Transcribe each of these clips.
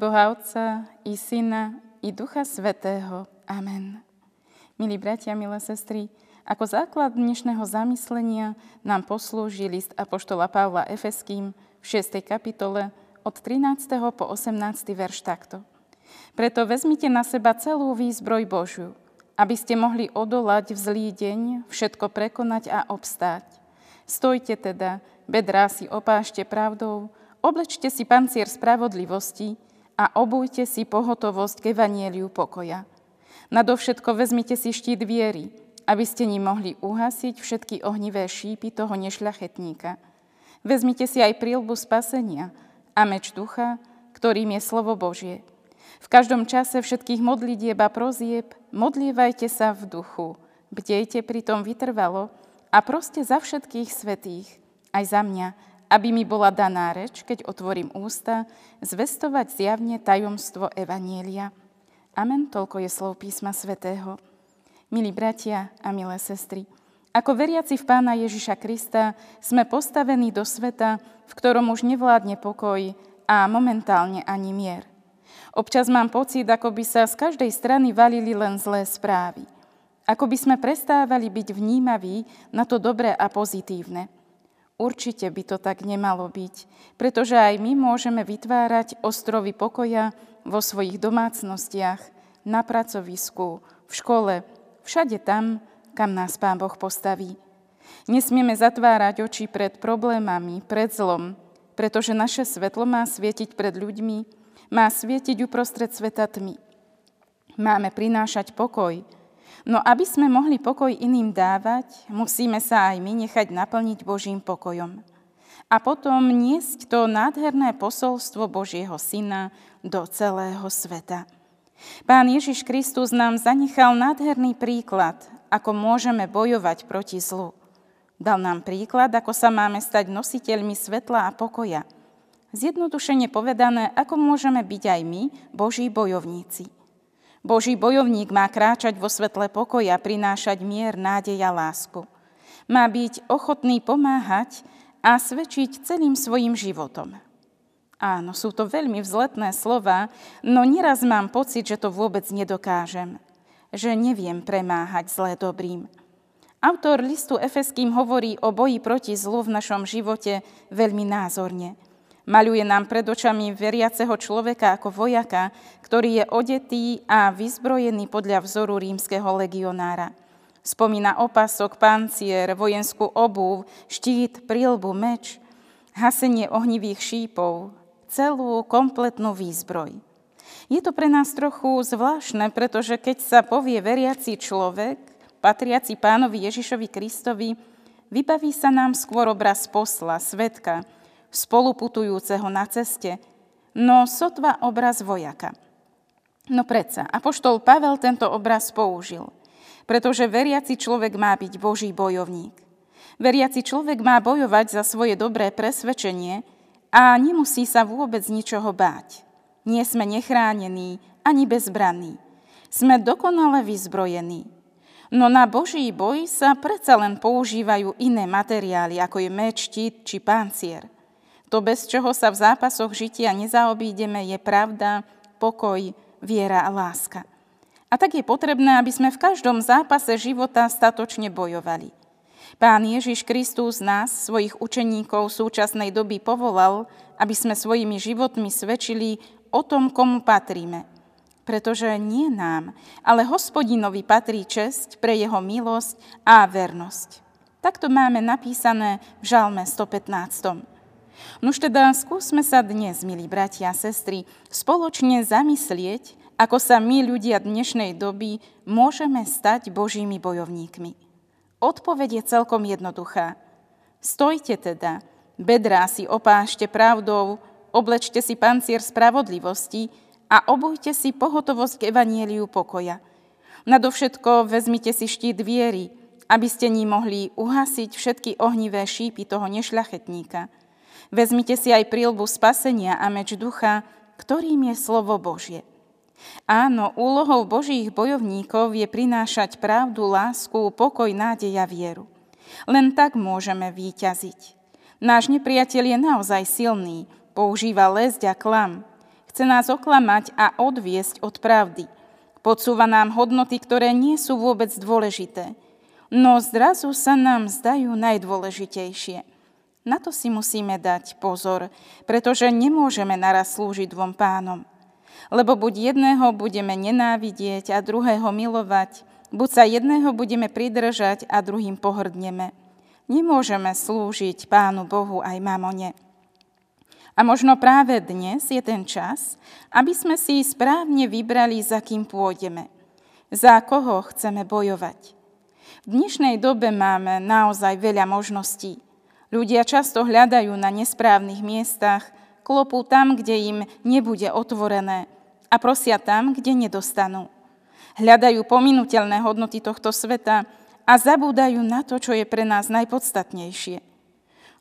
Boha Otca i Syna i Ducha Svetého. Amen. Milí bratia, milé sestry, ako základ dnešného zamyslenia nám poslúži list Apoštola Pavla Efeským v 6. kapitole od 13. po 18. verš takto. Preto vezmite na seba celú výzbroj Božiu, aby ste mohli odolať v zlý deň, všetko prekonať a obstáť. Stojte teda, bedrá si opášte pravdou, oblečte si pancier spravodlivosti a obujte si pohotovosť k evanieliu pokoja. Nadovšetko vezmite si štít viery, aby ste ním mohli uhasiť všetky ohnivé šípy toho nešľachetníka. Vezmite si aj prílbu spasenia a meč ducha, ktorým je slovo Božie. V každom čase všetkých modlitieb a prozieb modlievajte sa v duchu, bdejte pritom vytrvalo a proste za všetkých svetých, aj za mňa, aby mi bola daná reč, keď otvorím ústa, zvestovať zjavne tajomstvo Evanielia. Amen, toľko je slov písma svätého. Milí bratia a milé sestry, ako veriaci v Pána Ježiša Krista sme postavení do sveta, v ktorom už nevládne pokoj a momentálne ani mier. Občas mám pocit, ako by sa z každej strany valili len zlé správy. Ako by sme prestávali byť vnímaví na to dobré a pozitívne. Určite by to tak nemalo byť, pretože aj my môžeme vytvárať ostrovy pokoja vo svojich domácnostiach, na pracovisku, v škole, všade tam, kam nás Pán Boh postaví. Nesmieme zatvárať oči pred problémami, pred zlom, pretože naše svetlo má svietiť pred ľuďmi, má svietiť uprostred sveta tmy. Máme prinášať pokoj, no aby sme mohli pokoj iným dávať, musíme sa aj my nechať naplniť Božím pokojom a potom niesť to nádherné posolstvo Božieho Syna do celého sveta. Pán Ježiš Kristus nám zanechal nádherný príklad, ako môžeme bojovať proti zlu. Dal nám príklad, ako sa máme stať nositeľmi svetla a pokoja. Zjednodušene povedané, ako môžeme byť aj my, Boží bojovníci. Boží bojovník má kráčať vo svetle pokoja, prinášať mier, nádej a lásku. Má byť ochotný pomáhať a svedčiť celým svojim životom. Áno, sú to veľmi vzletné slova, no nieraz mám pocit, že to vôbec nedokážem, že neviem premáhať zlé dobrým. Autor listu Efeským hovorí o boji proti zlu v našom živote veľmi názorne. Maľuje nám pred očami veriaceho človeka ako vojaka, ktorý je odetý a vyzbrojený podľa vzoru rímskeho legionára. Spomína opasok, pancier, vojenskú obuv, štít, prílbu, meč, hasenie ohnivých šípov, celú kompletnú výzbroj. Je to pre nás trochu zvláštne, pretože keď sa povie veriaci človek, patriaci pánovi Ježišovi Kristovi, vybaví sa nám skôr obraz posla, svetka, spoluputujúceho na ceste, no sotva obraz vojaka. No predsa, apoštol Pavel tento obraz použil – pretože veriaci človek má byť Boží bojovník. Veriaci človek má bojovať za svoje dobré presvedčenie a nemusí sa vôbec ničoho báť. Nie sme nechránení ani bezbranní. Sme dokonale vyzbrojení. No na Boží boj sa predsa len používajú iné materiály, ako je meč, štít či pancier. To, bez čoho sa v zápasoch žitia nezaobídeme, je pravda, pokoj, viera a láska. A tak je potrebné, aby sme v každom zápase života statočne bojovali. Pán Ježiš Kristus nás, svojich učeníkov súčasnej doby povolal, aby sme svojimi životmi svedčili o tom, komu patríme. Pretože nie nám, ale hospodinovi patrí česť pre jeho milosť a vernosť. Takto máme napísané v Žalme 115. Nuž teda skúsme sa dnes, milí bratia a sestry, spoločne zamyslieť, ako sa my, ľudia dnešnej doby, môžeme stať Božími bojovníkmi. Odpoveď je celkom jednoduchá. Stojte teda, bedrá si opášte pravdou, oblečte si pancier spravodlivosti a obujte si pohotovosť k evanieliu pokoja. Nadovšetko vezmite si štít viery, aby ste ním mohli uhasiť všetky ohnivé šípy toho nešľachetníka. Vezmite si aj prílbu spasenia a meč ducha, ktorým je slovo Božie. Áno, úlohou Božích bojovníkov je prinášať pravdu, lásku, pokoj, nádej a vieru. Len tak môžeme výťaziť. Náš nepriateľ je naozaj silný, používa lesť a klam. Chce nás oklamať a odviesť od pravdy. Podsúva nám hodnoty, ktoré nie sú vôbec dôležité, no zrazu sa nám zdajú najdôležitejšie. Na to si musíme dať pozor, pretože nemôžeme naraz slúžiť dvom pánom. Lebo buď jedného budeme nenávidieť a druhého milovať, buď sa jedného budeme pridržať a druhým pohrdneme. Nemôžeme slúžiť Pánu Bohu aj mamone. A možno práve dnes je ten čas, aby sme si správne vybrali, za kým pôjdeme. Za koho chceme bojovať. V dnešnej dobe máme naozaj veľa možností. Ľudia často hľadajú na nesprávnych miestach, klopú tam, kde im nebude otvorené a prosia tam, kde nedostanú. Hľadajú pominutelné hodnoty tohto sveta a zabúdajú na to, čo je pre nás najpodstatnejšie.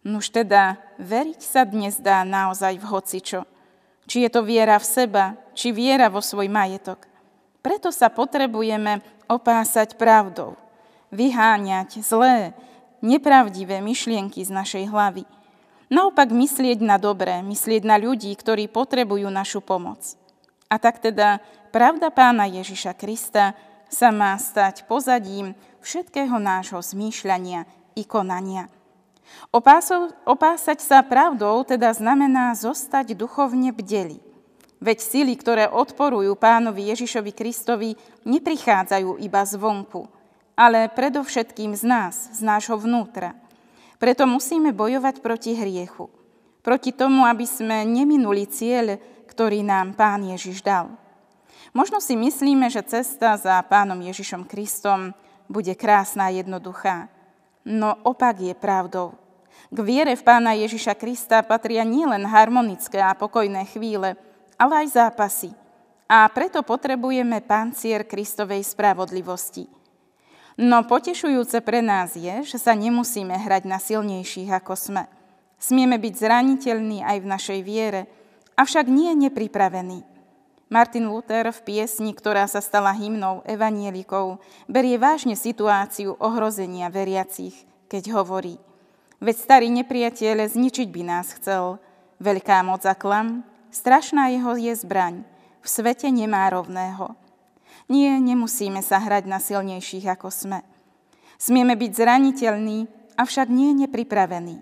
Nuž teda, veriť sa dnes dá naozaj v hocičo. Či je to viera v seba, či viera vo svoj majetok. Preto sa potrebujeme opásať pravdou, vyháňať zlé, nepravdivé myšlienky z našej hlavy. Naopak myslieť na dobré, myslieť na ľudí, ktorí potrebujú našu pomoc. A tak teda pravda pána Ježiša Krista sa má stať pozadím všetkého nášho zmýšľania i konania. Opásov, opásať sa pravdou teda znamená zostať duchovne bdeli. Veď sily, ktoré odporujú pánovi Ježišovi Kristovi, neprichádzajú iba zvonku, ale predovšetkým z nás, z nášho vnútra. Preto musíme bojovať proti hriechu. Proti tomu, aby sme neminuli cieľ, ktorý nám pán Ježiš dal. Možno si myslíme, že cesta za pánom Ježišom Kristom bude krásna a jednoduchá. No opak je pravdou. K viere v pána Ježiša Krista patria nielen harmonické a pokojné chvíle, ale aj zápasy. A preto potrebujeme pancier Kristovej spravodlivosti. No potešujúce pre nás je, že sa nemusíme hrať na silnejších, ako sme. Smieme byť zraniteľní aj v našej viere, avšak nie nepripravení. Martin Luther v piesni, ktorá sa stala hymnou evanielikov, berie vážne situáciu ohrozenia veriacich, keď hovorí Veď starý nepriateľ zničiť by nás chcel, veľká moc a klam, strašná jeho je zbraň, v svete nemá rovného. Nie, nemusíme sa hrať na silnejších, ako sme. Smieme byť zraniteľní, avšak nie nepripravení.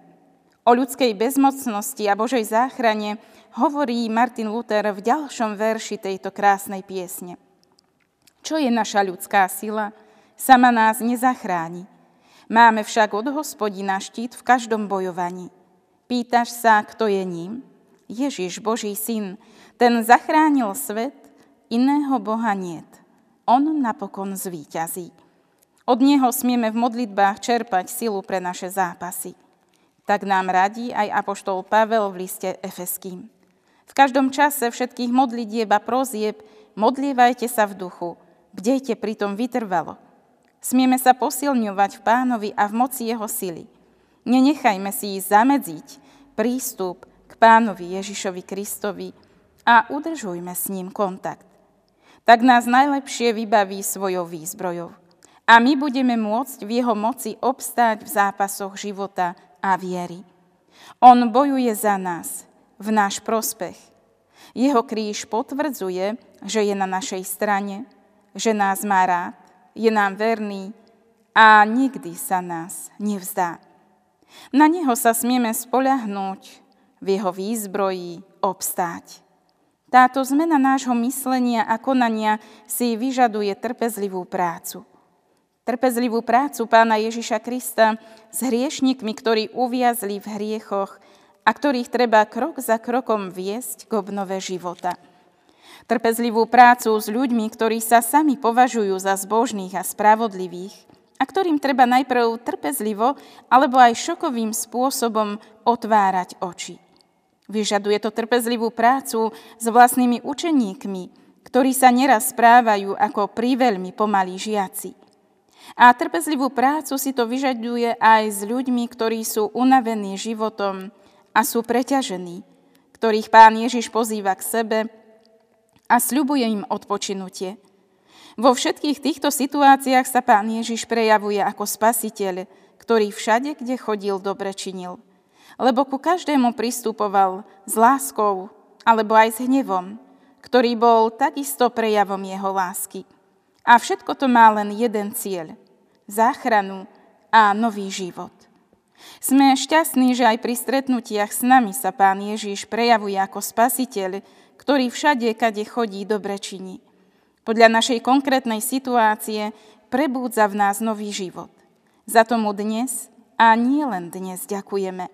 O ľudskej bezmocnosti a Božej záchrane hovorí Martin Luther v ďalšom verši tejto krásnej piesne. Čo je naša ľudská sila? Sama nás nezachráni. Máme však od hospodina štít v každom bojovaní. Pýtaš sa, kto je ním? Ježiš, Boží syn, ten zachránil svet, iného Boha niet. On napokon zvíťazí. Od Neho smieme v modlitbách čerpať silu pre naše zápasy. Tak nám radí aj apoštol Pavel v liste Efeským. V každom čase všetkých modlitieb a prozieb modlievajte sa v duchu, bdejte pritom vytrvalo. Smieme sa posilňovať v pánovi a v moci jeho sily. Nenechajme si zamedziť prístup k pánovi Ježišovi Kristovi a udržujme s ním kontakt. Tak nás najlepšie vybaví svojou výzbrojou. A my budeme môcť v jeho moci obstáť v zápasoch života a viery. On bojuje za nás, v náš prospech. Jeho kríž potvrdzuje, že je na našej strane, že nás má rád, je nám verný a nikdy sa nás nevzdá. Na Neho sa smieme spoľahnúť, v Jeho výzbroji obstáť. Táto zmena nášho myslenia a konania si vyžaduje trpezlivú prácu. Trpezlivú prácu pána Ježiša Krista s hriešnikmi, ktorí uviazli v hriechoch a ktorých treba krok za krokom viesť k obnove života. Trpezlivú prácu s ľuďmi, ktorí sa sami považujú za zbožných a spravodlivých a ktorým treba najprv trpezlivo alebo aj šokovým spôsobom otvárať oči. Vyžaduje to trpezlivú prácu s vlastnými učeníkmi, ktorí sa neraz správajú ako príveľmi pomalí žiaci. A trpezlivú prácu si to vyžaduje aj s ľuďmi, ktorí sú unavení životom, a sú preťažení, ktorých pán Ježiš pozýva k sebe a sľubuje im odpočinutie. Vo všetkých týchto situáciách sa pán Ježiš prejavuje ako spasiteľ, ktorý všade, kde chodil, dobre činil. Lebo ku každému pristupoval s láskou alebo aj s hnevom, ktorý bol takisto prejavom jeho lásky. A všetko to má len jeden cieľ – záchranu a nový život. Sme šťastní, že aj pri stretnutiach s nami sa Pán Ježiš prejavuje ako spasiteľ, ktorý všade, kade chodí, dobre činí. Podľa našej konkrétnej situácie prebúdza v nás nový život. Za tomu dnes a nie len dnes ďakujeme.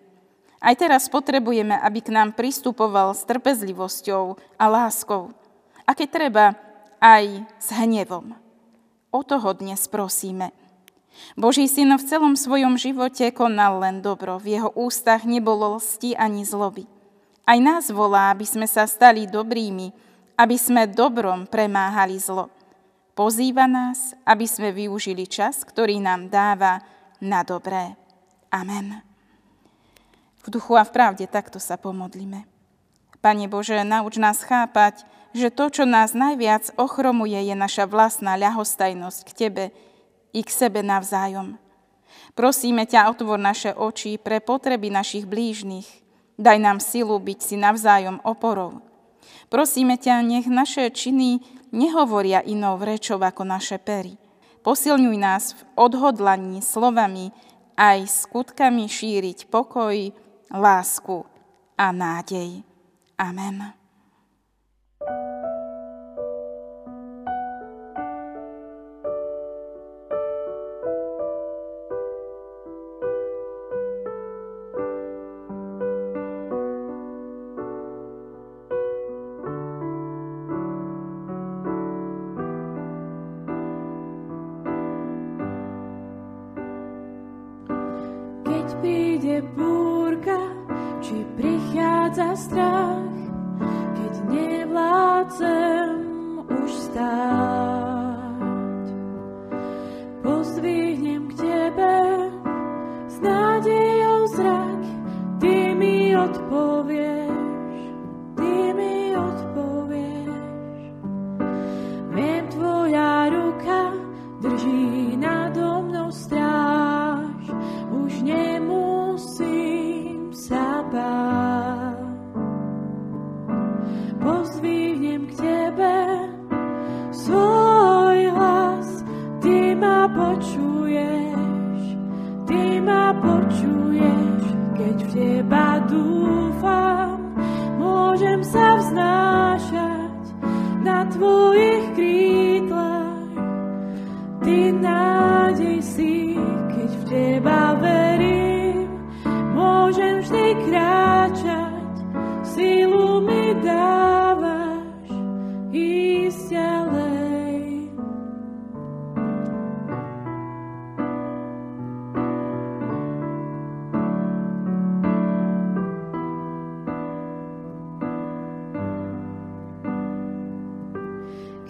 Aj teraz potrebujeme, aby k nám pristupoval s trpezlivosťou a láskou. A keď treba, aj s hnevom. O toho dnes prosíme. Boží syn v celom svojom živote konal len dobro. V jeho ústach nebolo lsti ani zloby. Aj nás volá, aby sme sa stali dobrými, aby sme dobrom premáhali zlo. Pozýva nás, aby sme využili čas, ktorý nám dáva na dobré. Amen. V duchu a v pravde takto sa pomodlíme. Pane Bože, nauč nás chápať, že to, čo nás najviac ochromuje, je naša vlastná ľahostajnosť k Tebe i k sebe navzájom. Prosíme ťa, otvor naše oči pre potreby našich blížnych. Daj nám silu byť si navzájom oporou. Prosíme ťa, nech naše činy nehovoria inou rečou ako naše pery. Posilňuj nás v odhodlaní slovami aj skutkami šíriť pokoj, lásku a nádej. Amen. Príde búrka, či prichádza strach, keď nevládzem už stáť.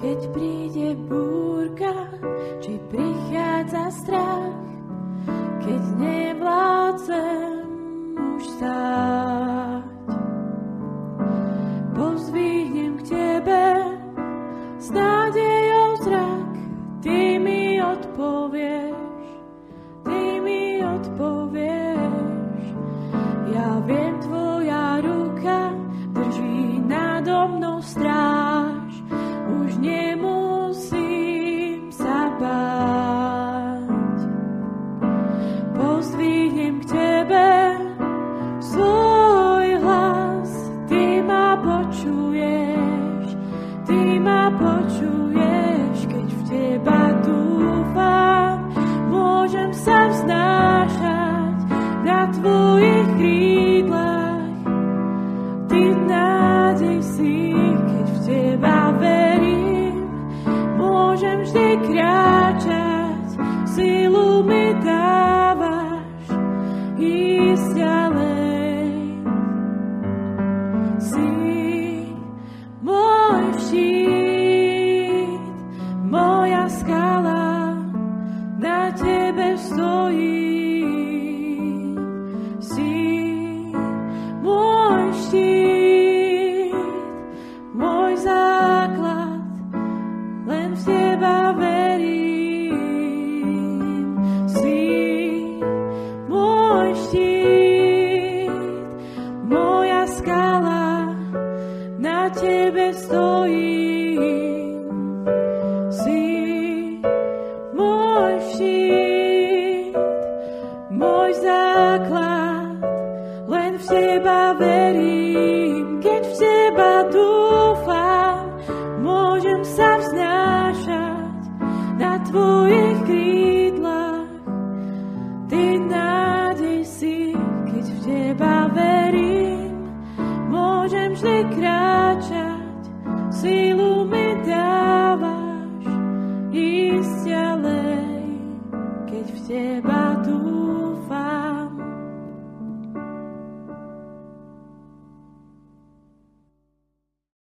Keď príde búrka, či prichádza strach, keď nevládzem už sám.